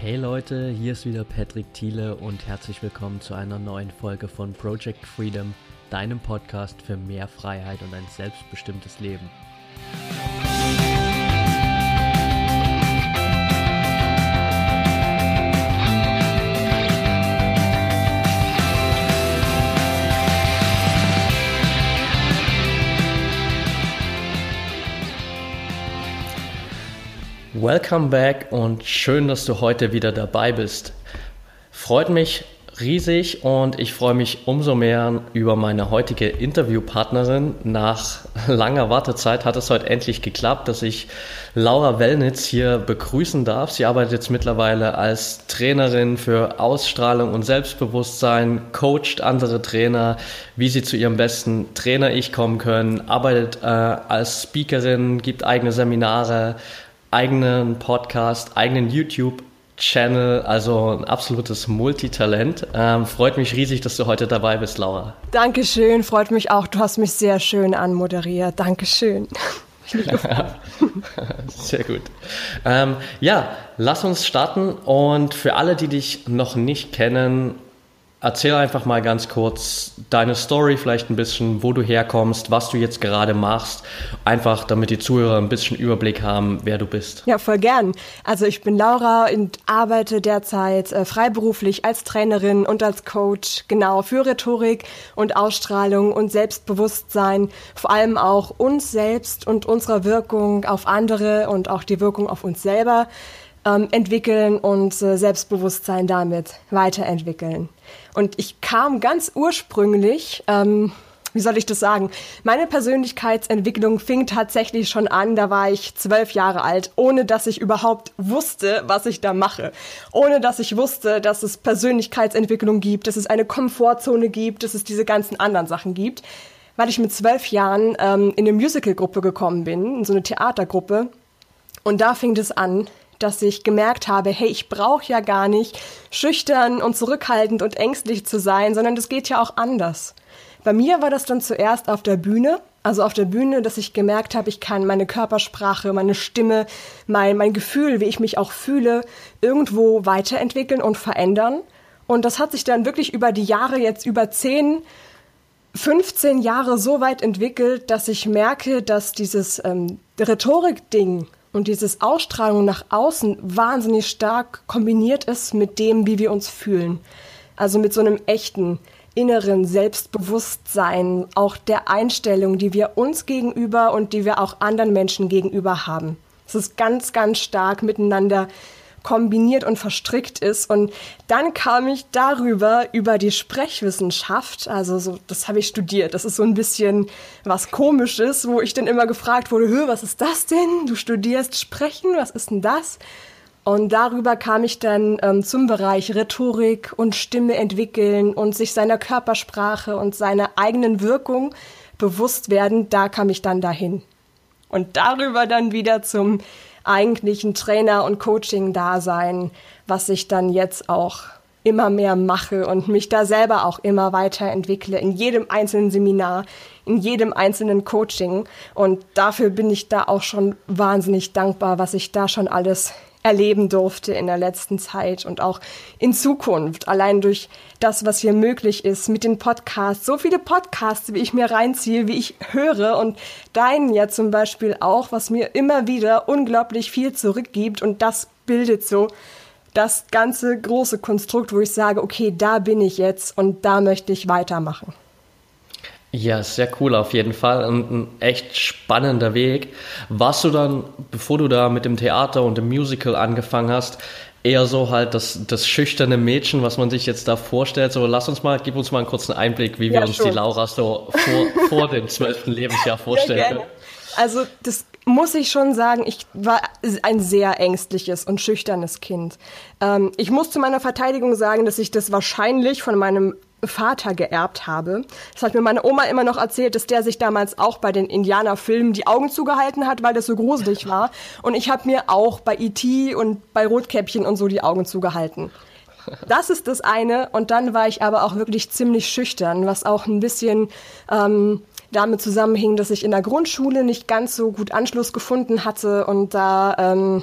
Hey Leute, hier ist wieder Patrick Thiele und herzlich willkommen zu einer neuen Folge von Project Freedom, deinem Podcast für mehr Freiheit und ein selbstbestimmtes Leben. Welcome back und schön, dass du heute wieder dabei bist. Freut mich riesig und ich freue mich umso mehr über meine heutige Interviewpartnerin. Nach langer Wartezeit hat es heute endlich geklappt, dass ich Laura Wellnitz hier begrüßen darf. Sie arbeitet jetzt mittlerweile als Trainerin für Ausstrahlung und Selbstbewusstsein, coacht andere Trainer, wie sie zu ihrem besten Trainer-Ich kommen können, arbeitet äh, als Speakerin, gibt eigene Seminare, eigenen Podcast, eigenen YouTube-Channel, also ein absolutes Multitalent. Ähm, freut mich riesig, dass du heute dabei bist, Laura. Dankeschön, freut mich auch. Du hast mich sehr schön anmoderiert. Dankeschön. Sehr gut. Ähm, ja, lass uns starten. Und für alle, die dich noch nicht kennen, Erzähl einfach mal ganz kurz deine Story, vielleicht ein bisschen, wo du herkommst, was du jetzt gerade machst, einfach damit die Zuhörer ein bisschen Überblick haben, wer du bist. Ja, voll gern. Also ich bin Laura und arbeite derzeit äh, freiberuflich als Trainerin und als Coach, genau für Rhetorik und Ausstrahlung und Selbstbewusstsein, vor allem auch uns selbst und unserer Wirkung auf andere und auch die Wirkung auf uns selber ähm, entwickeln und äh, Selbstbewusstsein damit weiterentwickeln. Und ich kam ganz ursprünglich, ähm, wie soll ich das sagen? Meine Persönlichkeitsentwicklung fing tatsächlich schon an, da war ich zwölf Jahre alt, ohne dass ich überhaupt wusste, was ich da mache. Ohne dass ich wusste, dass es Persönlichkeitsentwicklung gibt, dass es eine Komfortzone gibt, dass es diese ganzen anderen Sachen gibt. Weil ich mit zwölf Jahren ähm, in eine Musicalgruppe gekommen bin, in so eine Theatergruppe. Und da fing es an, dass ich gemerkt habe, hey, ich brauche ja gar nicht schüchtern und zurückhaltend und ängstlich zu sein, sondern das geht ja auch anders. Bei mir war das dann zuerst auf der Bühne, also auf der Bühne, dass ich gemerkt habe, ich kann meine Körpersprache, meine Stimme, mein, mein Gefühl, wie ich mich auch fühle, irgendwo weiterentwickeln und verändern. Und das hat sich dann wirklich über die Jahre, jetzt über 10, 15 Jahre so weit entwickelt, dass ich merke, dass dieses ähm, Rhetorik-Ding und dieses Ausstrahlung nach außen wahnsinnig stark kombiniert ist mit dem, wie wir uns fühlen. Also mit so einem echten inneren Selbstbewusstsein, auch der Einstellung, die wir uns gegenüber und die wir auch anderen Menschen gegenüber haben. Es ist ganz, ganz stark miteinander kombiniert und verstrickt ist. Und dann kam ich darüber über die Sprechwissenschaft, also so, das habe ich studiert. Das ist so ein bisschen was Komisches, wo ich dann immer gefragt wurde, was ist das denn? Du studierst Sprechen, was ist denn das? Und darüber kam ich dann ähm, zum Bereich Rhetorik und Stimme entwickeln und sich seiner Körpersprache und seiner eigenen Wirkung bewusst werden. Da kam ich dann dahin. Und darüber dann wieder zum eigentlichen Trainer- und Coaching-Dasein, was ich dann jetzt auch immer mehr mache und mich da selber auch immer weiterentwickle in jedem einzelnen Seminar, in jedem einzelnen Coaching. Und dafür bin ich da auch schon wahnsinnig dankbar, was ich da schon alles erleben durfte in der letzten Zeit und auch in Zukunft. Allein durch das, was hier möglich ist mit den Podcasts. So viele Podcasts, wie ich mir reinziehe, wie ich höre und deinen ja zum Beispiel auch, was mir immer wieder unglaublich viel zurückgibt und das bildet so das ganze große Konstrukt, wo ich sage, okay, da bin ich jetzt und da möchte ich weitermachen. Ja, sehr cool auf jeden Fall und ein echt spannender Weg. Warst du dann, bevor du da mit dem Theater und dem Musical angefangen hast, eher so halt das, das schüchterne Mädchen, was man sich jetzt da vorstellt? So, lass uns mal, gib uns mal einen kurzen Einblick, wie wir uns schon. die Laura so vor, vor dem zwölften Lebensjahr vorstellen können. Also, das muss ich schon sagen, ich war ein sehr ängstliches und schüchternes Kind. Ähm, ich muss zu meiner Verteidigung sagen, dass ich das wahrscheinlich von meinem Vater geerbt habe. Das hat mir meine Oma immer noch erzählt, dass der sich damals auch bei den Indianerfilmen die Augen zugehalten hat, weil das so gruselig war. Und ich habe mir auch bei E.T. und bei Rotkäppchen und so die Augen zugehalten. Das ist das eine. Und dann war ich aber auch wirklich ziemlich schüchtern, was auch ein bisschen ähm, damit zusammenhing, dass ich in der Grundschule nicht ganz so gut Anschluss gefunden hatte und da ähm,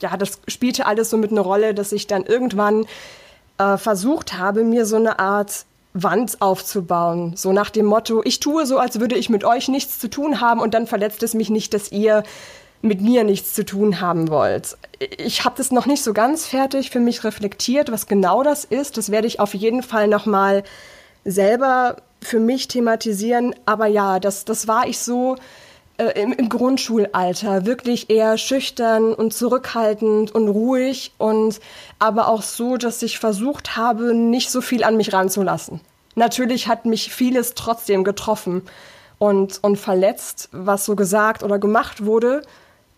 ja, das spielte alles so mit einer Rolle, dass ich dann irgendwann äh, versucht habe, mir so eine Art Wand aufzubauen. So nach dem Motto, ich tue so, als würde ich mit euch nichts zu tun haben und dann verletzt es mich nicht, dass ihr mit mir nichts zu tun haben wollt. Ich habe das noch nicht so ganz fertig für mich reflektiert, was genau das ist. Das werde ich auf jeden Fall noch mal selber für mich thematisieren. Aber ja, das, das war ich so äh, im, im Grundschulalter wirklich eher schüchtern und zurückhaltend und ruhig und aber auch so, dass ich versucht habe, nicht so viel an mich ranzulassen. Natürlich hat mich vieles trotzdem getroffen und, und verletzt, was so gesagt oder gemacht wurde.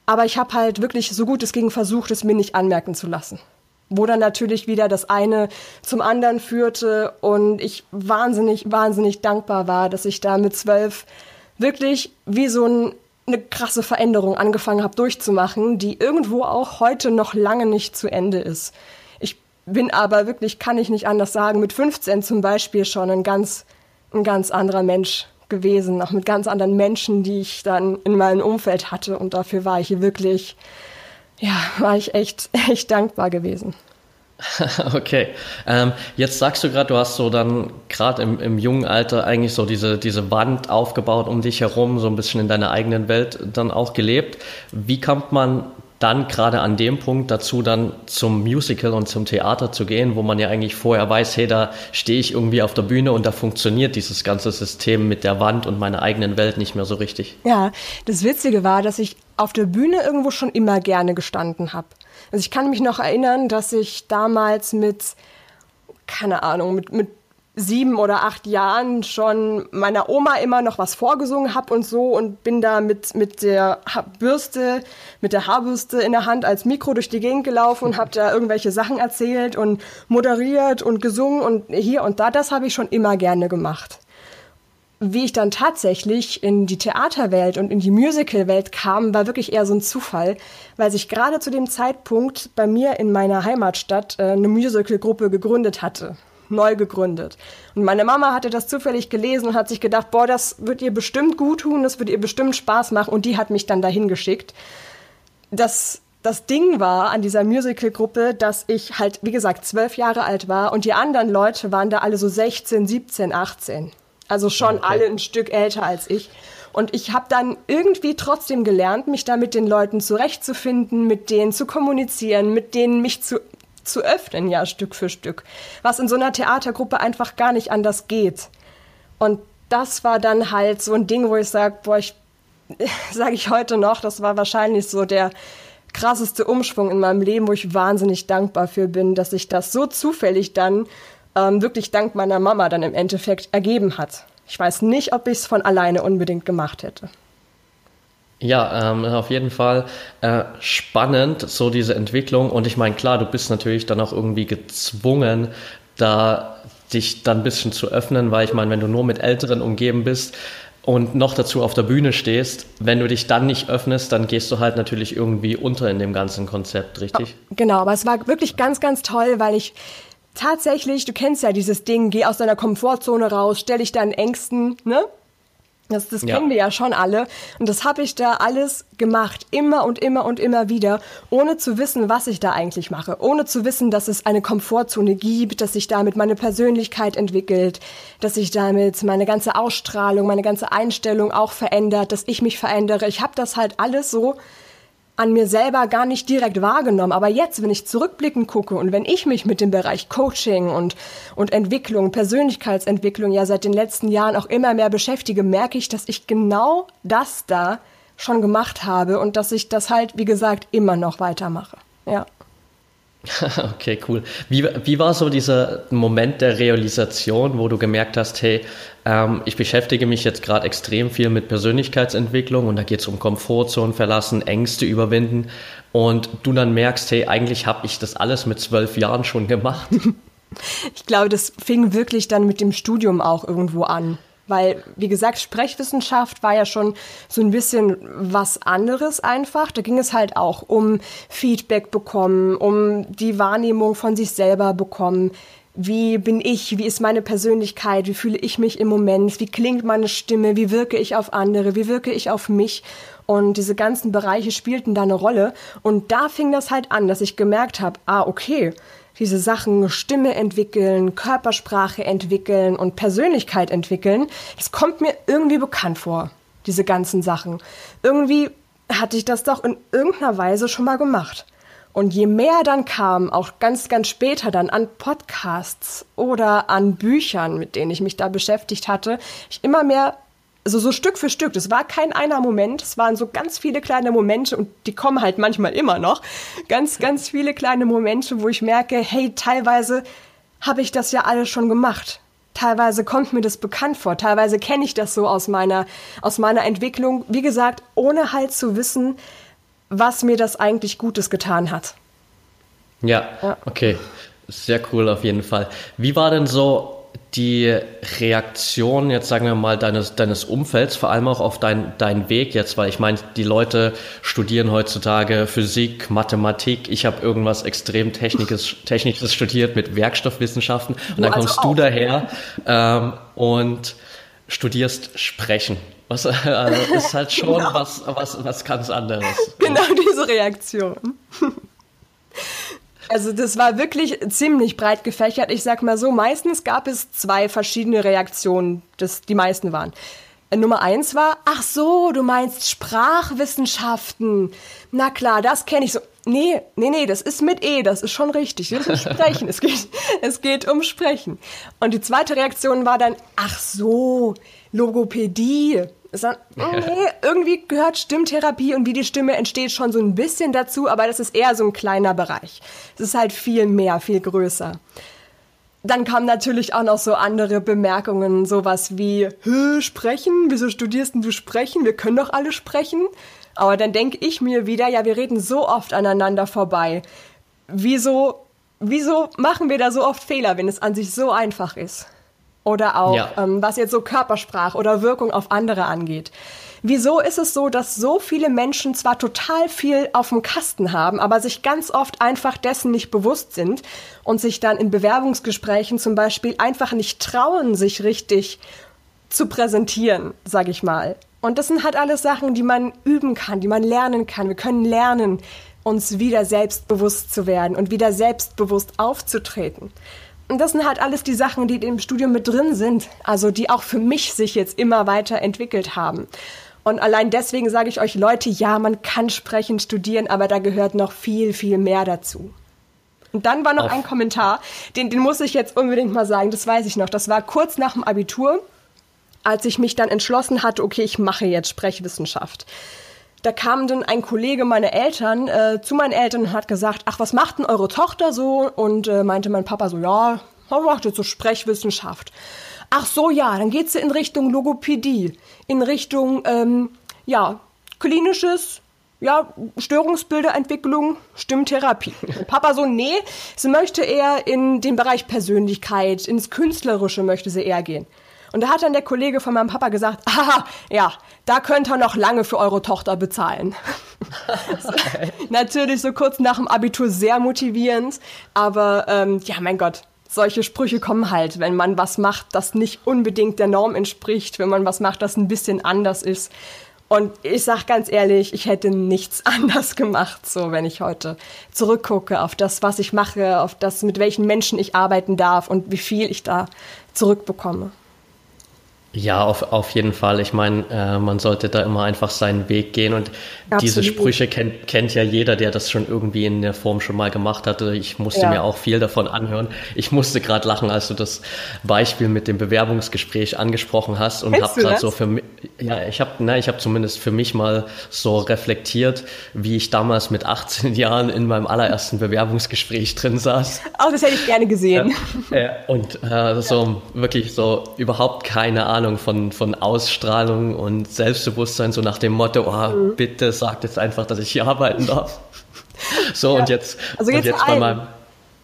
Aber ich habe halt wirklich so gut es ging versucht, es mir nicht anmerken zu lassen. Wo dann natürlich wieder das eine zum anderen führte und ich wahnsinnig, wahnsinnig dankbar war, dass ich da mit zwölf wirklich wie so ein, eine krasse Veränderung angefangen habe durchzumachen, die irgendwo auch heute noch lange nicht zu Ende ist. Ich bin aber wirklich, kann ich nicht anders sagen, mit 15 zum Beispiel schon ein ganz, ein ganz anderer Mensch gewesen, auch mit ganz anderen Menschen, die ich dann in meinem Umfeld hatte. Und dafür war ich wirklich, ja, war ich echt, echt dankbar gewesen. Okay, ähm, jetzt sagst du gerade, du hast so dann gerade im, im jungen Alter eigentlich so diese, diese Wand aufgebaut um dich herum, so ein bisschen in deiner eigenen Welt dann auch gelebt. Wie kommt man dann gerade an dem Punkt dazu, dann zum Musical und zum Theater zu gehen, wo man ja eigentlich vorher weiß, hey, da stehe ich irgendwie auf der Bühne und da funktioniert dieses ganze System mit der Wand und meiner eigenen Welt nicht mehr so richtig. Ja, das Witzige war, dass ich auf der Bühne irgendwo schon immer gerne gestanden habe. Also ich kann mich noch erinnern, dass ich damals mit, keine Ahnung, mit, mit sieben oder acht Jahren schon meiner Oma immer noch was vorgesungen habe und so und bin da mit, mit der Bürste, mit der Haarbürste in der Hand als Mikro durch die Gegend gelaufen und habe da irgendwelche Sachen erzählt und moderiert und gesungen und hier und da. Das habe ich schon immer gerne gemacht. Wie ich dann tatsächlich in die Theaterwelt und in die Musicalwelt kam, war wirklich eher so ein Zufall, weil sich gerade zu dem Zeitpunkt bei mir in meiner Heimatstadt äh, eine Musicalgruppe gegründet hatte neu gegründet. Und meine Mama hatte das zufällig gelesen und hat sich gedacht, boah, das wird ihr bestimmt gut tun, das wird ihr bestimmt Spaß machen und die hat mich dann dahin geschickt. Das, das Ding war an dieser Musical-Gruppe, dass ich halt, wie gesagt, zwölf Jahre alt war und die anderen Leute waren da alle so 16, 17, 18. Also schon okay. alle ein Stück älter als ich. Und ich habe dann irgendwie trotzdem gelernt, mich da mit den Leuten zurechtzufinden, mit denen zu kommunizieren, mit denen mich zu zu öffnen, ja, Stück für Stück. Was in so einer Theatergruppe einfach gar nicht anders geht. Und das war dann halt so ein Ding, wo ich sage, boah, ich sage ich heute noch, das war wahrscheinlich so der krasseste Umschwung in meinem Leben, wo ich wahnsinnig dankbar für bin, dass sich das so zufällig dann ähm, wirklich dank meiner Mama dann im Endeffekt ergeben hat. Ich weiß nicht, ob ich es von alleine unbedingt gemacht hätte. Ja, ähm, auf jeden Fall äh, spannend, so diese Entwicklung. Und ich meine, klar, du bist natürlich dann auch irgendwie gezwungen, da dich dann ein bisschen zu öffnen, weil ich meine, wenn du nur mit Älteren umgeben bist und noch dazu auf der Bühne stehst, wenn du dich dann nicht öffnest, dann gehst du halt natürlich irgendwie unter in dem ganzen Konzept, richtig? Genau, aber es war wirklich ganz, ganz toll, weil ich tatsächlich, du kennst ja dieses Ding, geh aus deiner Komfortzone raus, stell dich deinen Ängsten, ne? Das, das kennen wir ja schon alle. Und das habe ich da alles gemacht, immer und immer und immer wieder, ohne zu wissen, was ich da eigentlich mache, ohne zu wissen, dass es eine Komfortzone gibt, dass sich damit meine Persönlichkeit entwickelt, dass sich damit meine ganze Ausstrahlung, meine ganze Einstellung auch verändert, dass ich mich verändere. Ich habe das halt alles so an mir selber gar nicht direkt wahrgenommen. Aber jetzt, wenn ich zurückblickend gucke und wenn ich mich mit dem Bereich Coaching und, und Entwicklung, Persönlichkeitsentwicklung ja seit den letzten Jahren auch immer mehr beschäftige, merke ich, dass ich genau das da schon gemacht habe und dass ich das halt, wie gesagt, immer noch weitermache. Ja. Okay, cool. Wie, wie war so dieser Moment der Realisation, wo du gemerkt hast, hey, ähm, ich beschäftige mich jetzt gerade extrem viel mit Persönlichkeitsentwicklung und da geht es um Komfortzonen verlassen, Ängste überwinden und du dann merkst, hey, eigentlich habe ich das alles mit zwölf Jahren schon gemacht? Ich glaube, das fing wirklich dann mit dem Studium auch irgendwo an. Weil, wie gesagt, Sprechwissenschaft war ja schon so ein bisschen was anderes einfach. Da ging es halt auch um Feedback bekommen, um die Wahrnehmung von sich selber bekommen. wie bin ich, wie ist meine Persönlichkeit, wie fühle ich mich im Moment, wie klingt meine Stimme, wie wirke ich auf andere, wie wirke ich auf mich. Und diese ganzen Bereiche spielten da eine Rolle. Und da fing das halt an, dass ich gemerkt habe, ah, okay, diese Sachen Stimme entwickeln, Körpersprache entwickeln und Persönlichkeit entwickeln, das kommt mir irgendwie bekannt vor, diese ganzen Sachen. Irgendwie hatte ich das doch in irgendeiner Weise schon mal gemacht. Und je mehr dann kam, auch ganz, ganz später dann an Podcasts oder an Büchern, mit denen ich mich da beschäftigt hatte, ich immer mehr, also so Stück für Stück, das war kein einer Moment, es waren so ganz viele kleine Momente und die kommen halt manchmal immer noch, ganz, ganz viele kleine Momente, wo ich merke, hey, teilweise habe ich das ja alles schon gemacht. Teilweise kommt mir das bekannt vor, teilweise kenne ich das so aus meiner, aus meiner Entwicklung, wie gesagt, ohne halt zu wissen, was mir das eigentlich Gutes getan hat. Ja, ja, okay. Sehr cool auf jeden Fall. Wie war denn so die Reaktion, jetzt sagen wir mal, deines, deines Umfelds, vor allem auch auf deinen dein Weg jetzt, weil ich meine, die Leute studieren heutzutage Physik, Mathematik, ich habe irgendwas extrem Technisches, Technisches studiert mit Werkstoffwissenschaften und dann also kommst du daher ähm, und studierst Sprechen. Was also ist halt schon genau. was, was, was ganz anderes. Genau diese Reaktion. Also das war wirklich ziemlich breit gefächert. Ich sag mal so, meistens gab es zwei verschiedene Reaktionen, das die meisten waren. Äh, Nummer eins war, ach so, du meinst Sprachwissenschaften. Na klar, das kenne ich so. Nee, nee, nee, das ist mit E, das ist schon richtig. Das ist Sprechen. es, geht, es geht um Sprechen. Und die zweite Reaktion war dann, ach so, Logopädie. Dann, nee, irgendwie gehört Stimmtherapie und wie die Stimme entsteht schon so ein bisschen dazu, aber das ist eher so ein kleiner Bereich. Es ist halt viel mehr, viel größer. Dann kamen natürlich auch noch so andere Bemerkungen, sowas wie, sprechen? Wieso studierst du sprechen? Wir können doch alle sprechen. Aber dann denke ich mir wieder, ja, wir reden so oft aneinander vorbei. Wieso, wieso machen wir da so oft Fehler, wenn es an sich so einfach ist? Oder auch, ja. ähm, was jetzt so Körpersprache oder Wirkung auf andere angeht. Wieso ist es so, dass so viele Menschen zwar total viel auf dem Kasten haben, aber sich ganz oft einfach dessen nicht bewusst sind und sich dann in Bewerbungsgesprächen zum Beispiel einfach nicht trauen, sich richtig zu präsentieren, sag ich mal. Und das sind halt alles Sachen, die man üben kann, die man lernen kann. Wir können lernen, uns wieder selbstbewusst zu werden und wieder selbstbewusst aufzutreten. Und das sind halt alles die Sachen, die im Studium mit drin sind, also die auch für mich sich jetzt immer weiter entwickelt haben. Und allein deswegen sage ich euch, Leute, ja, man kann sprechen, studieren, aber da gehört noch viel, viel mehr dazu. Und dann war noch Auf. ein Kommentar, den, den muss ich jetzt unbedingt mal sagen, das weiß ich noch. Das war kurz nach dem Abitur, als ich mich dann entschlossen hatte, okay, ich mache jetzt Sprechwissenschaft da kam dann ein Kollege meiner Eltern äh, zu meinen Eltern und hat gesagt, ach, was macht denn eure Tochter so? Und äh, meinte mein Papa so, ja, macht jetzt so Sprechwissenschaft. Ach so, ja, dann geht sie in Richtung Logopädie, in Richtung, ähm, ja, klinisches, ja, Störungsbilderentwicklung, Stimmtherapie. Papa so, nee, sie möchte eher in den Bereich Persönlichkeit, ins Künstlerische möchte sie eher gehen. Und da hat dann der Kollege von meinem Papa gesagt, aha, ja, da könnt ihr noch lange für eure Tochter bezahlen. Natürlich so kurz nach dem Abitur sehr motivierend, aber ähm, ja, mein Gott, solche Sprüche kommen halt, wenn man was macht, das nicht unbedingt der Norm entspricht, wenn man was macht, das ein bisschen anders ist. Und ich sag ganz ehrlich, ich hätte nichts anders gemacht, so wenn ich heute zurückgucke auf das, was ich mache, auf das, mit welchen Menschen ich arbeiten darf und wie viel ich da zurückbekomme. Ja, auf, auf jeden Fall. Ich meine, äh, man sollte da immer einfach seinen Weg gehen und Absolut. diese Sprüche kennt, kennt ja jeder, der das schon irgendwie in der Form schon mal gemacht hatte. Ich musste ja. mir auch viel davon anhören. Ich musste gerade lachen, als du das Beispiel mit dem Bewerbungsgespräch angesprochen hast und habe gerade so für mich, ja, ich habe, na, ich habe zumindest für mich mal so reflektiert, wie ich damals mit 18 Jahren in meinem allerersten Bewerbungsgespräch drin saß. Oh, das hätte ich gerne gesehen. Und äh, so ja. wirklich so überhaupt keine Ahnung Ahnung, von, von Ausstrahlung und Selbstbewusstsein, so nach dem Motto, oh, mhm. bitte sagt jetzt einfach, dass ich hier arbeiten darf. So, ja. und jetzt, also jetzt, und jetzt bei meinem,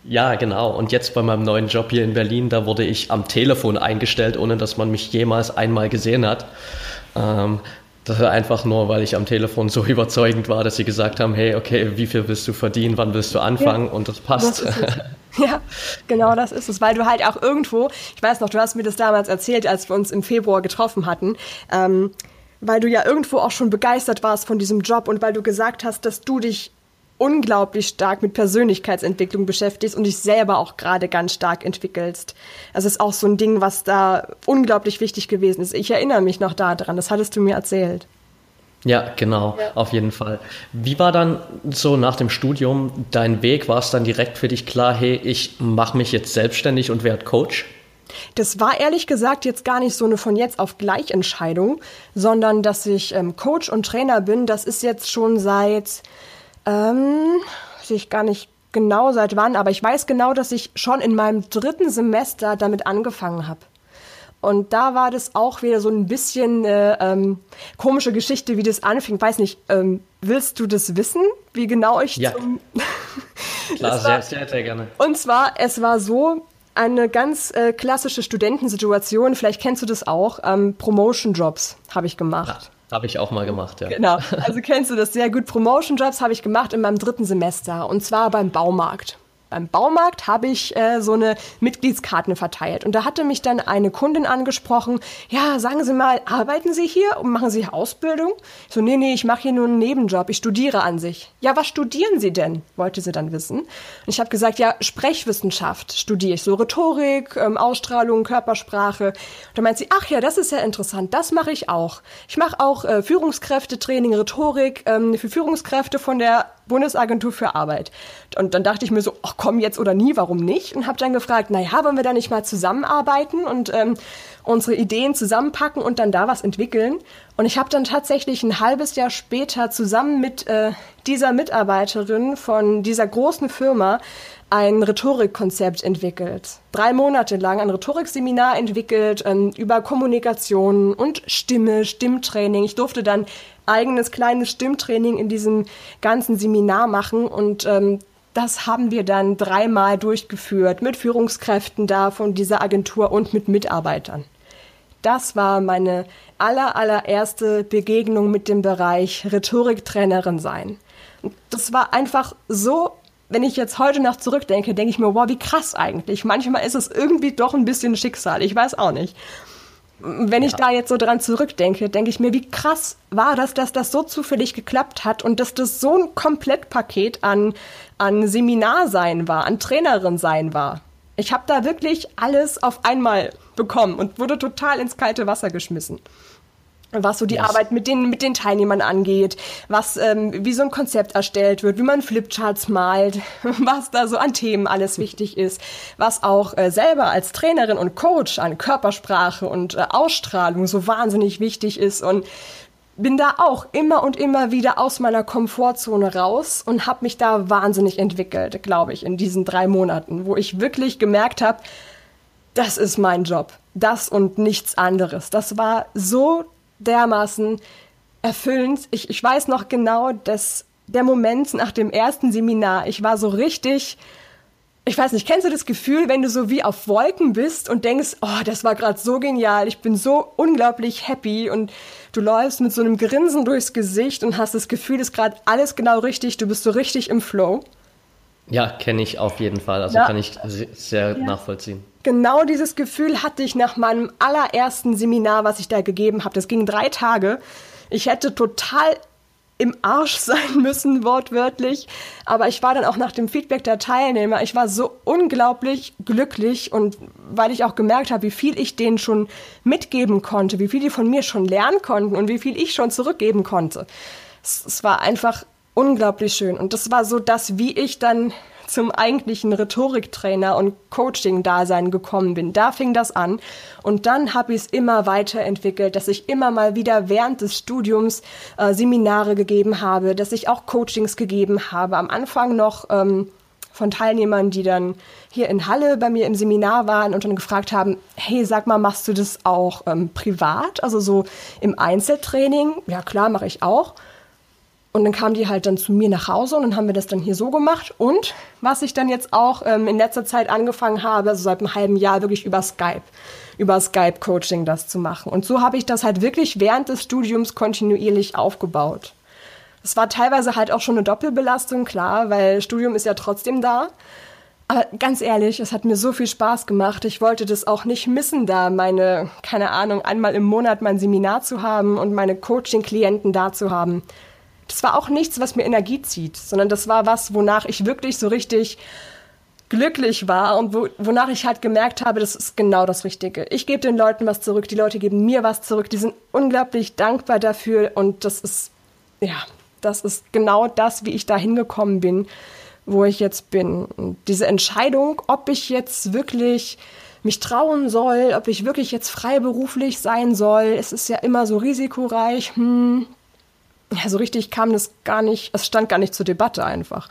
ja, genau. Und jetzt bei meinem neuen Job hier in Berlin, da wurde ich am Telefon eingestellt, ohne dass man mich jemals einmal gesehen hat. Ähm, das war einfach nur, weil ich am Telefon so überzeugend war, dass sie gesagt haben, hey, okay, wie viel willst du verdienen, wann willst du anfangen? Ja, und das passt. Das Ja, genau das ist es, weil du halt auch irgendwo, ich weiß noch, du hast mir das damals erzählt, als wir uns im Februar getroffen hatten, ähm, weil du ja irgendwo auch schon begeistert warst von diesem Job und weil du gesagt hast, dass du dich unglaublich stark mit Persönlichkeitsentwicklung beschäftigst und dich selber auch gerade ganz stark entwickelst. Also ist auch so ein Ding, was da unglaublich wichtig gewesen ist. Ich erinnere mich noch daran, das hattest du mir erzählt. Ja, genau, ja. auf jeden Fall. Wie war dann so nach dem Studium dein Weg? War es dann direkt für dich klar, hey, ich mache mich jetzt selbstständig und werde Coach? Das war ehrlich gesagt jetzt gar nicht so eine von jetzt auf gleich Entscheidung, sondern dass ich ähm, Coach und Trainer bin, das ist jetzt schon seit, ähm, sehe ich gar nicht genau seit wann, aber ich weiß genau, dass ich schon in meinem dritten Semester damit angefangen habe. Und da war das auch wieder so ein bisschen äh, ähm, komische Geschichte, wie das anfing. Weiß nicht, ähm, willst du das wissen, wie genau ich ja. zum Klar, sehr, sehr, sehr gerne. Und zwar, es war so, eine ganz äh, klassische Studentensituation, vielleicht kennst du das auch, ähm, Promotion-Jobs habe ich gemacht. Ja, habe ich auch mal gemacht, ja. Genau, also kennst du das sehr gut. Promotion-Jobs habe ich gemacht in meinem dritten Semester und zwar beim Baumarkt beim Baumarkt habe ich äh, so eine Mitgliedskarten verteilt. Und da hatte mich dann eine Kundin angesprochen, ja, sagen Sie mal, arbeiten Sie hier und machen Sie Ausbildung? Ich so, nee, nee, ich mache hier nur einen Nebenjob, ich studiere an sich. Ja, was studieren Sie denn? wollte sie dann wissen. Und ich habe gesagt, ja, Sprechwissenschaft studiere ich, so Rhetorik, ähm, Ausstrahlung, Körpersprache. Und da meint sie, ach ja, das ist ja interessant, das mache ich auch. Ich mache auch äh, Führungskräftetraining, Rhetorik ähm, für Führungskräfte von der Bundesagentur für Arbeit. Und dann dachte ich mir so, ach komm jetzt oder nie, warum nicht? Und habe dann gefragt, naja, wollen wir da nicht mal zusammenarbeiten und ähm, unsere Ideen zusammenpacken und dann da was entwickeln? Und ich habe dann tatsächlich ein halbes Jahr später zusammen mit äh, dieser Mitarbeiterin von dieser großen Firma ein Rhetorikkonzept entwickelt. Drei Monate lang ein Rhetorikseminar entwickelt ähm, über Kommunikation und Stimme, Stimmtraining. Ich durfte dann eigenes kleines Stimmtraining in diesem ganzen Seminar machen und ähm, das haben wir dann dreimal durchgeführt mit Führungskräften da von dieser Agentur und mit Mitarbeitern. Das war meine aller, allererste Begegnung mit dem Bereich Rhetoriktrainerin sein. Das war einfach so wenn ich jetzt heute noch zurückdenke, denke ich mir, wow, wie krass eigentlich. Manchmal ist es irgendwie doch ein bisschen Schicksal. Ich weiß auch nicht. Wenn ja. ich da jetzt so dran zurückdenke, denke ich mir, wie krass war das, dass das so zufällig geklappt hat und dass das so ein Komplettpaket an, an Seminar sein war, an Trainerin sein war. Ich habe da wirklich alles auf einmal bekommen und wurde total ins kalte Wasser geschmissen was so die yes. Arbeit mit den, mit den Teilnehmern angeht, was, ähm, wie so ein Konzept erstellt wird, wie man Flipcharts malt, was da so an Themen alles wichtig ist, was auch äh, selber als Trainerin und Coach an Körpersprache und äh, Ausstrahlung so wahnsinnig wichtig ist und bin da auch immer und immer wieder aus meiner Komfortzone raus und habe mich da wahnsinnig entwickelt, glaube ich, in diesen drei Monaten, wo ich wirklich gemerkt habe, das ist mein Job, das und nichts anderes. Das war so dermaßen erfüllend. Ich, ich weiß noch genau, dass der Moment nach dem ersten Seminar, ich war so richtig, ich weiß nicht, kennst du das Gefühl, wenn du so wie auf Wolken bist und denkst, oh, das war gerade so genial, ich bin so unglaublich happy und du läufst mit so einem Grinsen durchs Gesicht und hast das Gefühl, ist gerade alles genau richtig, du bist so richtig im Flow. Ja, kenne ich auf jeden Fall. Also ja. kann ich sehr ja. nachvollziehen. Genau dieses Gefühl hatte ich nach meinem allerersten Seminar, was ich da gegeben habe. Das ging drei Tage. Ich hätte total im Arsch sein müssen, wortwörtlich. Aber ich war dann auch nach dem Feedback der Teilnehmer, ich war so unglaublich glücklich und weil ich auch gemerkt habe, wie viel ich denen schon mitgeben konnte, wie viel die von mir schon lernen konnten und wie viel ich schon zurückgeben konnte. Es, es war einfach unglaublich schön. Und das war so das, wie ich dann zum eigentlichen Rhetoriktrainer und Coaching-Dasein gekommen bin. Da fing das an. Und dann habe ich es immer weiterentwickelt, dass ich immer mal wieder während des Studiums äh, Seminare gegeben habe, dass ich auch Coachings gegeben habe. Am Anfang noch ähm, von Teilnehmern, die dann hier in Halle bei mir im Seminar waren und dann gefragt haben, hey, sag mal, machst du das auch ähm, privat, also so im Einzeltraining? Ja, klar, mache ich auch. Und dann kam die halt dann zu mir nach Hause und dann haben wir das dann hier so gemacht. Und was ich dann jetzt auch ähm, in letzter Zeit angefangen habe, also seit einem halben Jahr wirklich über Skype, über Skype-Coaching das zu machen. Und so habe ich das halt wirklich während des Studiums kontinuierlich aufgebaut. Es war teilweise halt auch schon eine Doppelbelastung, klar, weil Studium ist ja trotzdem da. Aber ganz ehrlich, es hat mir so viel Spaß gemacht. Ich wollte das auch nicht missen, da meine, keine Ahnung, einmal im Monat mein Seminar zu haben und meine Coaching-Klienten da zu haben. Das war auch nichts, was mir Energie zieht, sondern das war was, wonach ich wirklich so richtig glücklich war und wo, wonach ich halt gemerkt habe, das ist genau das Richtige. Ich gebe den Leuten was zurück, die Leute geben mir was zurück, die sind unglaublich dankbar dafür und das ist, ja, das ist genau das, wie ich da hingekommen bin, wo ich jetzt bin. Und diese Entscheidung, ob ich jetzt wirklich mich trauen soll, ob ich wirklich jetzt freiberuflich sein soll, es ist ja immer so risikoreich, hm, ja, so richtig kam das gar nicht, es stand gar nicht zur Debatte einfach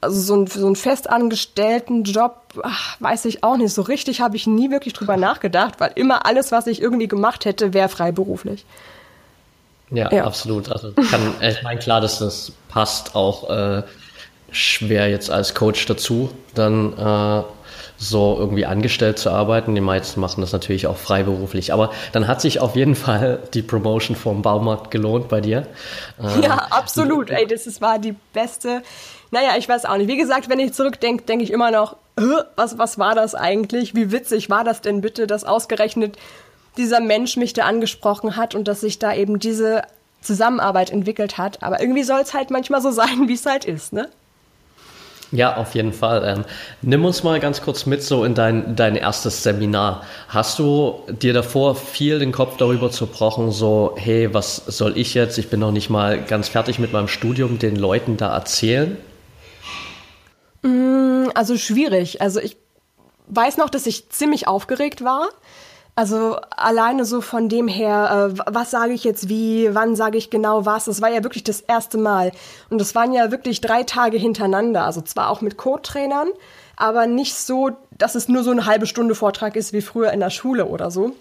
also so, ein, so einen festangestellten Job, ach, weiß ich auch nicht. So richtig habe ich nie wirklich drüber nachgedacht, weil immer alles, was ich irgendwie gemacht hätte, wäre freiberuflich. Ja, ja, absolut. Also kann, ich meine, klar, dass das passt auch äh, schwer jetzt als Coach dazu, dann äh, so irgendwie angestellt zu arbeiten. Die meisten machen das natürlich auch freiberuflich. Aber dann hat sich auf jeden Fall die Promotion vom Baumarkt gelohnt bei dir. Ja, absolut. Ey, das war die beste naja, ich weiß auch nicht. Wie gesagt, wenn ich zurückdenke, denke ich immer noch, was, was war das eigentlich? Wie witzig war das denn bitte, dass ausgerechnet dieser Mensch mich da angesprochen hat und dass sich da eben diese Zusammenarbeit entwickelt hat. Aber irgendwie soll es halt manchmal so sein, wie es halt ist, ne? Ja, auf jeden Fall. Ähm, nimm uns mal ganz kurz mit so in dein, dein erstes Seminar. Hast du dir davor viel den Kopf darüber zerbrochen, so, hey, was soll ich jetzt? Ich bin noch nicht mal ganz fertig mit meinem Studium, den Leuten da erzählen? Mm, also schwierig. Also ich weiß noch, dass ich ziemlich aufgeregt war. Also alleine so von dem her, äh, was sage ich jetzt wie, wann sage ich genau was, das war ja wirklich das erste Mal. Und das waren ja wirklich drei Tage hintereinander. Also zwar auch mit Co-Trainern, aber nicht so, dass es nur so eine halbe Stunde Vortrag ist wie früher in der Schule oder so.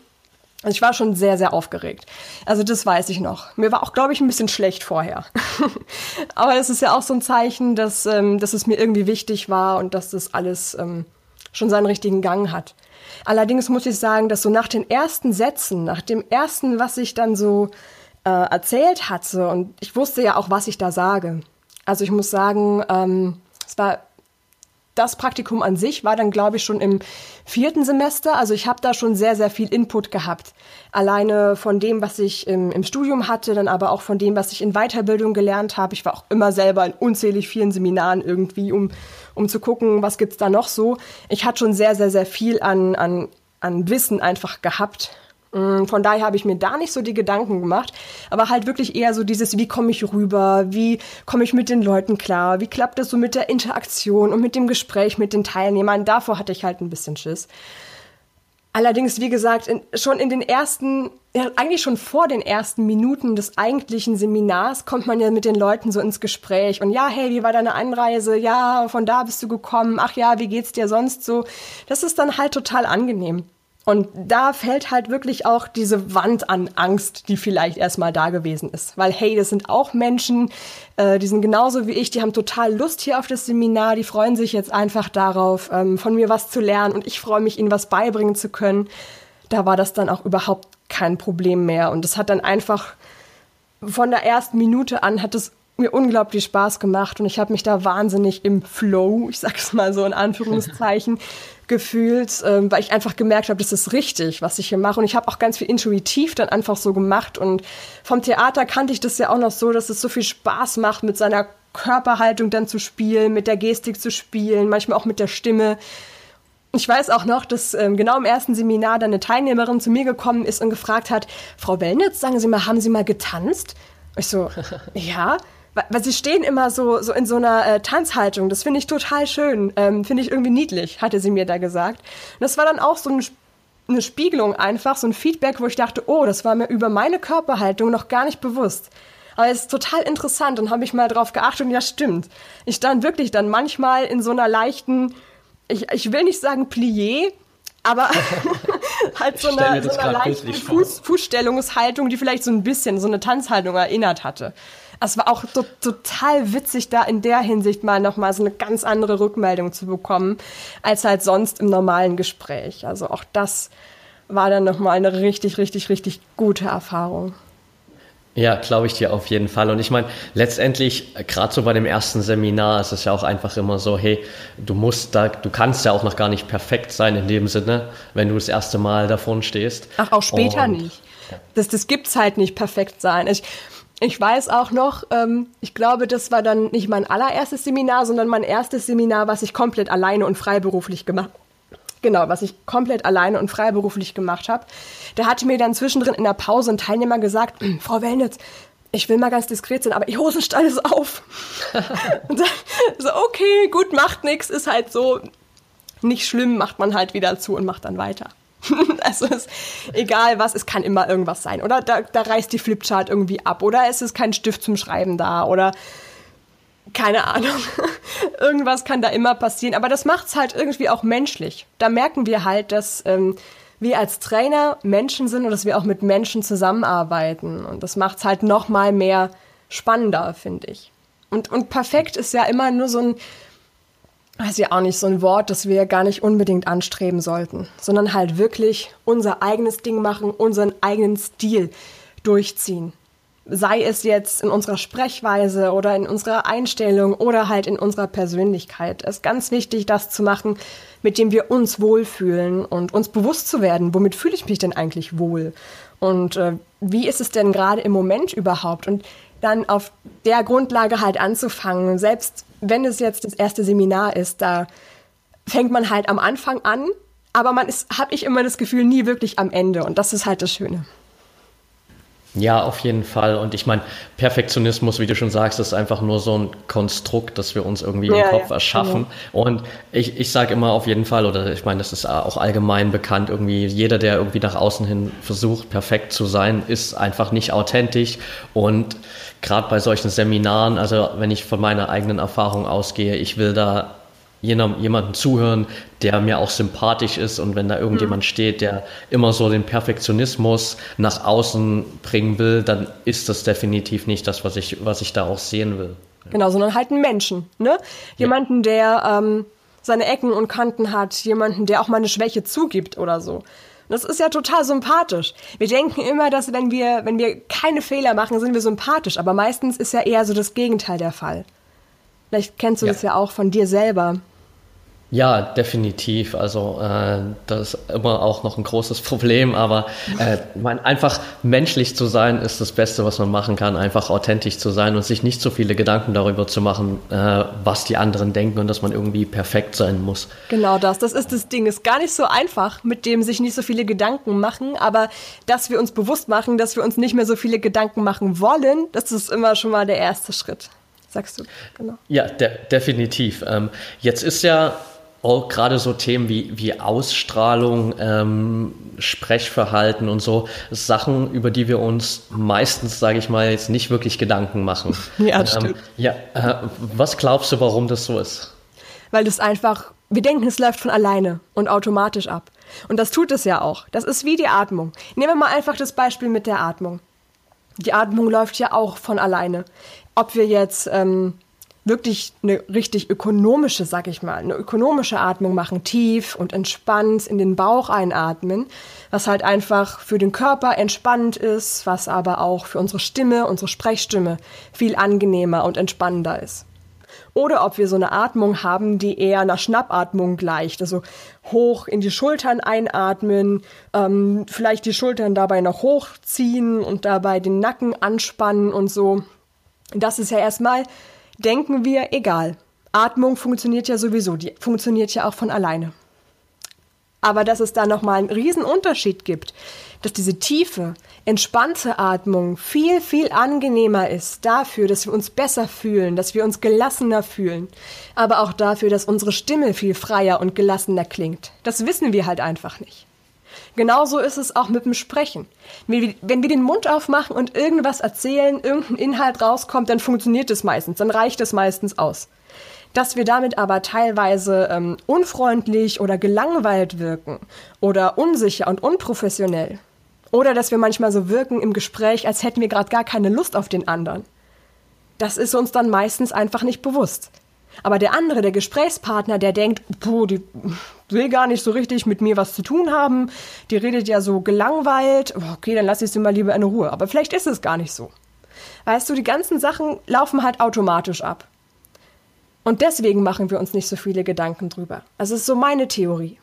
Also ich war schon sehr, sehr aufgeregt. Also das weiß ich noch. Mir war auch, glaube ich, ein bisschen schlecht vorher. Aber es ist ja auch so ein Zeichen, dass, ähm, dass es mir irgendwie wichtig war und dass das alles ähm, schon seinen richtigen Gang hat. Allerdings muss ich sagen, dass so nach den ersten Sätzen, nach dem ersten, was ich dann so äh, erzählt hatte, und ich wusste ja auch, was ich da sage. Also ich muss sagen, ähm, es war das Praktikum an sich war dann, glaube ich, schon im vierten Semester. Also ich habe da schon sehr, sehr viel Input gehabt. Alleine von dem, was ich im, im, Studium hatte, dann aber auch von dem, was ich in Weiterbildung gelernt habe. Ich war auch immer selber in unzählig vielen Seminaren irgendwie, um, um zu gucken, was gibt's da noch so. Ich hatte schon sehr, sehr, sehr viel an, an, an Wissen einfach gehabt. Mm, von daher habe ich mir da nicht so die Gedanken gemacht, aber halt wirklich eher so dieses, wie komme ich rüber, wie komme ich mit den Leuten klar, wie klappt das so mit der Interaktion und mit dem Gespräch mit den Teilnehmern. Davor hatte ich halt ein bisschen Schiss. Allerdings, wie gesagt, in, schon in den ersten, ja, eigentlich schon vor den ersten Minuten des eigentlichen Seminars kommt man ja mit den Leuten so ins Gespräch. Und ja, hey, wie war deine Anreise? Ja, von da bist du gekommen. Ach ja, wie geht's dir sonst so? Das ist dann halt total angenehm. Und da fällt halt wirklich auch diese Wand an Angst, die vielleicht erstmal da gewesen ist. Weil, hey, das sind auch Menschen, äh, die sind genauso wie ich, die haben total Lust hier auf das Seminar, die freuen sich jetzt einfach darauf, ähm, von mir was zu lernen und ich freue mich, ihnen was beibringen zu können. Da war das dann auch überhaupt kein Problem mehr. Und es hat dann einfach von der ersten Minute an hat es mir unglaublich Spaß gemacht und ich habe mich da wahnsinnig im Flow, ich sag's mal so in Anführungszeichen, gefühlt, ähm, weil ich einfach gemerkt habe, das ist richtig, was ich hier mache. Und ich habe auch ganz viel intuitiv dann einfach so gemacht. Und vom Theater kannte ich das ja auch noch so, dass es so viel Spaß macht, mit seiner Körperhaltung dann zu spielen, mit der Gestik zu spielen, manchmal auch mit der Stimme. Ich weiß auch noch, dass ähm, genau im ersten Seminar dann eine Teilnehmerin zu mir gekommen ist und gefragt hat, Frau Wellnitz, sagen Sie mal, haben Sie mal getanzt? Ich so, ja weil sie stehen immer so, so in so einer äh, Tanzhaltung. Das finde ich total schön. Ähm, finde ich irgendwie niedlich, hatte sie mir da gesagt. Und das war dann auch so ein, eine Spiegelung einfach, so ein Feedback, wo ich dachte, oh, das war mir über meine Körperhaltung noch gar nicht bewusst. Aber es ist total interessant und habe ich mal drauf geachtet und ja, stimmt. Ich stand wirklich dann manchmal in so einer leichten, ich, ich will nicht sagen Plié, aber halt so eine, so eine leichte Fuß, Fußstellungshaltung, die vielleicht so ein bisschen so eine Tanzhaltung erinnert hatte. Es war auch to total witzig, da in der Hinsicht mal nochmal so eine ganz andere Rückmeldung zu bekommen, als halt sonst im normalen Gespräch. Also auch das war dann nochmal eine richtig, richtig, richtig gute Erfahrung. Ja, glaube ich dir auf jeden Fall. Und ich meine, letztendlich, gerade so bei dem ersten Seminar, ist es ja auch einfach immer so, hey, du musst da, du kannst ja auch noch gar nicht perfekt sein in dem Sinne, wenn du das erste Mal davon stehst. Ach, auch später Und, nicht. Das, das gibt's halt nicht perfekt sein. Ich, ich weiß auch noch, ähm, ich glaube, das war dann nicht mein allererstes Seminar, sondern mein erstes Seminar, was ich komplett alleine und freiberuflich gemacht Genau, was ich komplett alleine und freiberuflich gemacht habe. Da hatte mir dann zwischendrin in der Pause ein Teilnehmer gesagt, hm, Frau Wellnitz, ich will mal ganz diskret sein, aber ihr Hosenstall ist auf. und so, okay, gut, macht nichts, ist halt so nicht schlimm, macht man halt wieder zu und macht dann weiter. also ist egal was, es kann immer irgendwas sein. Oder da, da reißt die Flipchart irgendwie ab. Oder es ist kein Stift zum Schreiben da. Oder keine Ahnung. Irgendwas kann da immer passieren. Aber das macht es halt irgendwie auch menschlich. Da merken wir halt, dass ähm, wir als Trainer Menschen sind und dass wir auch mit Menschen zusammenarbeiten. Und das macht es halt noch mal mehr spannender, finde ich. Und, und perfekt ist ja immer nur so ein, weiß ja auch nicht, so ein Wort, das wir gar nicht unbedingt anstreben sollten, sondern halt wirklich unser eigenes Ding machen, unseren eigenen Stil durchziehen. Sei es jetzt in unserer Sprechweise oder in unserer Einstellung oder halt in unserer Persönlichkeit. Es ist ganz wichtig, das zu machen, mit dem wir uns wohlfühlen und uns bewusst zu werden, womit fühle ich mich denn eigentlich wohl? Und äh, wie ist es denn gerade im Moment überhaupt? Und dann auf der Grundlage halt anzufangen, selbst wenn es jetzt das erste Seminar ist, da fängt man halt am Anfang an, aber man ist, habe ich immer das Gefühl, nie wirklich am Ende und das ist halt das Schöne. Ja, auf jeden Fall. Und ich meine, Perfektionismus, wie du schon sagst, ist einfach nur so ein Konstrukt, das wir uns irgendwie ja, im Kopf ja, erschaffen. Ja. Und ich, ich sage immer auf jeden Fall, oder ich meine, das ist auch allgemein bekannt, irgendwie jeder, der irgendwie nach außen hin versucht, perfekt zu sein, ist einfach nicht authentisch. Und gerade bei solchen Seminaren, also wenn ich von meiner eigenen Erfahrung ausgehe, ich will da jemandem zuhören, der mir auch sympathisch ist und wenn da irgendjemand mhm. steht, der immer so den Perfektionismus nach außen bringen will, dann ist das definitiv nicht das, was ich, was ich da auch sehen will. Genau, sondern halt einen Menschen, ne? Jemanden, der ähm, seine Ecken und Kanten hat, jemanden, der auch mal eine Schwäche zugibt oder so. Das ist ja total sympathisch. Wir denken immer, dass wenn wir, wenn wir keine Fehler machen, sind wir sympathisch, aber meistens ist ja eher so das Gegenteil der Fall. Vielleicht kennst du ja. das ja auch von dir selber. Ja, definitiv. Also äh, das ist immer auch noch ein großes Problem, aber äh, mein, einfach menschlich zu sein ist das Beste, was man machen kann. Einfach authentisch zu sein und sich nicht so viele Gedanken darüber zu machen, äh, was die anderen denken und dass man irgendwie perfekt sein muss. Genau das. Das ist das Ding. Ist gar nicht so einfach, mit dem sich nicht so viele Gedanken machen, aber dass wir uns bewusst machen, dass wir uns nicht mehr so viele Gedanken machen wollen, das ist immer schon mal der erste Schritt sagst du. Genau. Ja, de definitiv. Ähm, jetzt ist ja auch gerade so Themen wie, wie Ausstrahlung, ähm, Sprechverhalten und so, Sachen, über die wir uns meistens, sage ich mal, jetzt nicht wirklich Gedanken machen. Ja, ähm, stimmt. Ja, äh, was glaubst du, warum das so ist? Weil das einfach, wir denken, es läuft von alleine und automatisch ab. Und das tut es ja auch. Das ist wie die Atmung. Nehmen wir mal einfach das Beispiel mit der Atmung. Die Atmung läuft ja auch von alleine. Ob wir jetzt ähm, wirklich eine richtig ökonomische, sag ich mal, eine ökonomische Atmung machen, tief und entspannt in den Bauch einatmen, was halt einfach für den Körper entspannt ist, was aber auch für unsere Stimme, unsere Sprechstimme viel angenehmer und entspannender ist. Oder ob wir so eine Atmung haben, die eher einer Schnappatmung gleicht, also hoch in die Schultern einatmen, ähm, vielleicht die Schultern dabei noch hochziehen und dabei den Nacken anspannen und so. Das ist ja erstmal denken wir, egal. Atmung funktioniert ja sowieso, die funktioniert ja auch von alleine. Aber dass es da nochmal einen riesen Unterschied gibt, dass diese tiefe, entspannte Atmung viel, viel angenehmer ist dafür, dass wir uns besser fühlen, dass wir uns gelassener fühlen, aber auch dafür, dass unsere Stimme viel freier und gelassener klingt. Das wissen wir halt einfach nicht. Genauso ist es auch mit dem Sprechen. Wenn wir den Mund aufmachen und irgendwas erzählen, irgendein Inhalt rauskommt, dann funktioniert es meistens, dann reicht es meistens aus. Dass wir damit aber teilweise ähm, unfreundlich oder gelangweilt wirken oder unsicher und unprofessionell. Oder dass wir manchmal so wirken im Gespräch, als hätten wir gerade gar keine Lust auf den anderen. Das ist uns dann meistens einfach nicht bewusst. Aber der andere, der Gesprächspartner, der denkt, puh, die will gar nicht so richtig mit mir was zu tun haben, die redet ja so gelangweilt, oh, okay, dann lass ich sie mal lieber in Ruhe. Aber vielleicht ist es gar nicht so. Weißt du, die ganzen Sachen laufen halt automatisch ab. Und deswegen machen wir uns nicht so viele Gedanken drüber. Also das ist so meine Theorie.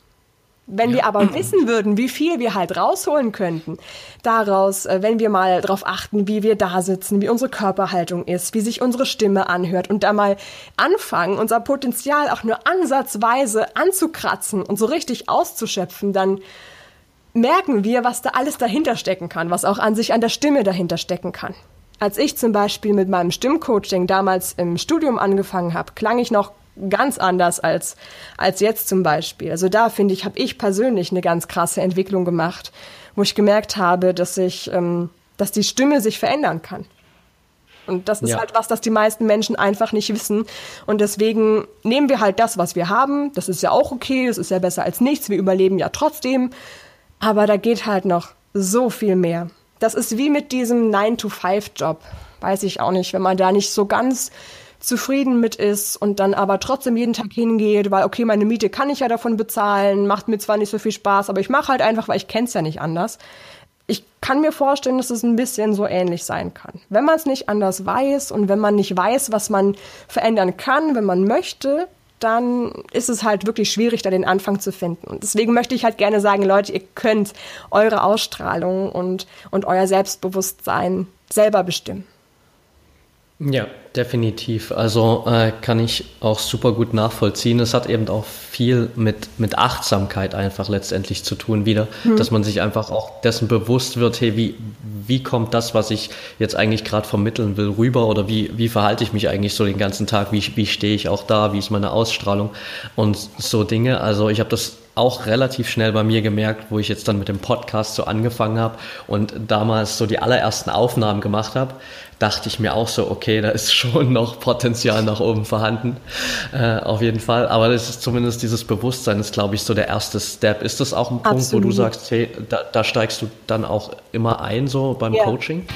Wenn ja. wir aber wissen würden, wie viel wir halt rausholen könnten, daraus, äh, wenn wir mal darauf achten, wie wir da sitzen, wie unsere Körperhaltung ist, wie sich unsere Stimme anhört und da mal anfangen, unser Potenzial auch nur ansatzweise anzukratzen und so richtig auszuschöpfen, dann merken wir, was da alles dahinter stecken kann, was auch an sich an der Stimme dahinter stecken kann. Als ich zum Beispiel mit meinem Stimmcoaching damals im Studium angefangen habe, klang ich noch ganz anders als, als jetzt zum Beispiel. Also da finde ich, habe ich persönlich eine ganz krasse Entwicklung gemacht, wo ich gemerkt habe, dass ich, ähm, dass die Stimme sich verändern kann. Und das ist ja. halt was, das die meisten Menschen einfach nicht wissen. Und deswegen nehmen wir halt das, was wir haben. Das ist ja auch okay, das ist ja besser als nichts. Wir überleben ja trotzdem. Aber da geht halt noch so viel mehr. Das ist wie mit diesem 9-to-5-Job. Weiß ich auch nicht, wenn man da nicht so ganz zufrieden mit ist und dann aber trotzdem jeden Tag hingeht, weil okay, meine Miete kann ich ja davon bezahlen, macht mir zwar nicht so viel Spaß, aber ich mache halt einfach, weil ich kenne es ja nicht anders. Ich kann mir vorstellen, dass es ein bisschen so ähnlich sein kann. Wenn man es nicht anders weiß und wenn man nicht weiß, was man verändern kann, wenn man möchte, dann ist es halt wirklich schwierig, da den Anfang zu finden. Und deswegen möchte ich halt gerne sagen, Leute, ihr könnt eure Ausstrahlung und, und euer Selbstbewusstsein selber bestimmen. Ja, definitiv. Also äh, kann ich auch super gut nachvollziehen. Es hat eben auch viel mit, mit Achtsamkeit einfach letztendlich zu tun wieder, mhm. dass man sich einfach auch dessen bewusst wird, hey, wie, wie kommt das, was ich jetzt eigentlich gerade vermitteln will, rüber oder wie, wie verhalte ich mich eigentlich so den ganzen Tag, wie, wie stehe ich auch da, wie ist meine Ausstrahlung und so Dinge. Also ich habe das auch relativ schnell bei mir gemerkt, wo ich jetzt dann mit dem Podcast so angefangen habe und damals so die allerersten Aufnahmen gemacht habe, dachte ich mir auch so, okay, da ist schon noch Potenzial nach oben vorhanden, äh, auf jeden Fall. Aber das ist zumindest dieses Bewusstsein, ist glaube ich so der erste Step. Ist das auch ein Punkt, Absolut. wo du sagst, hey, da, da, steigst du dann auch immer ein so beim ja. Coaching?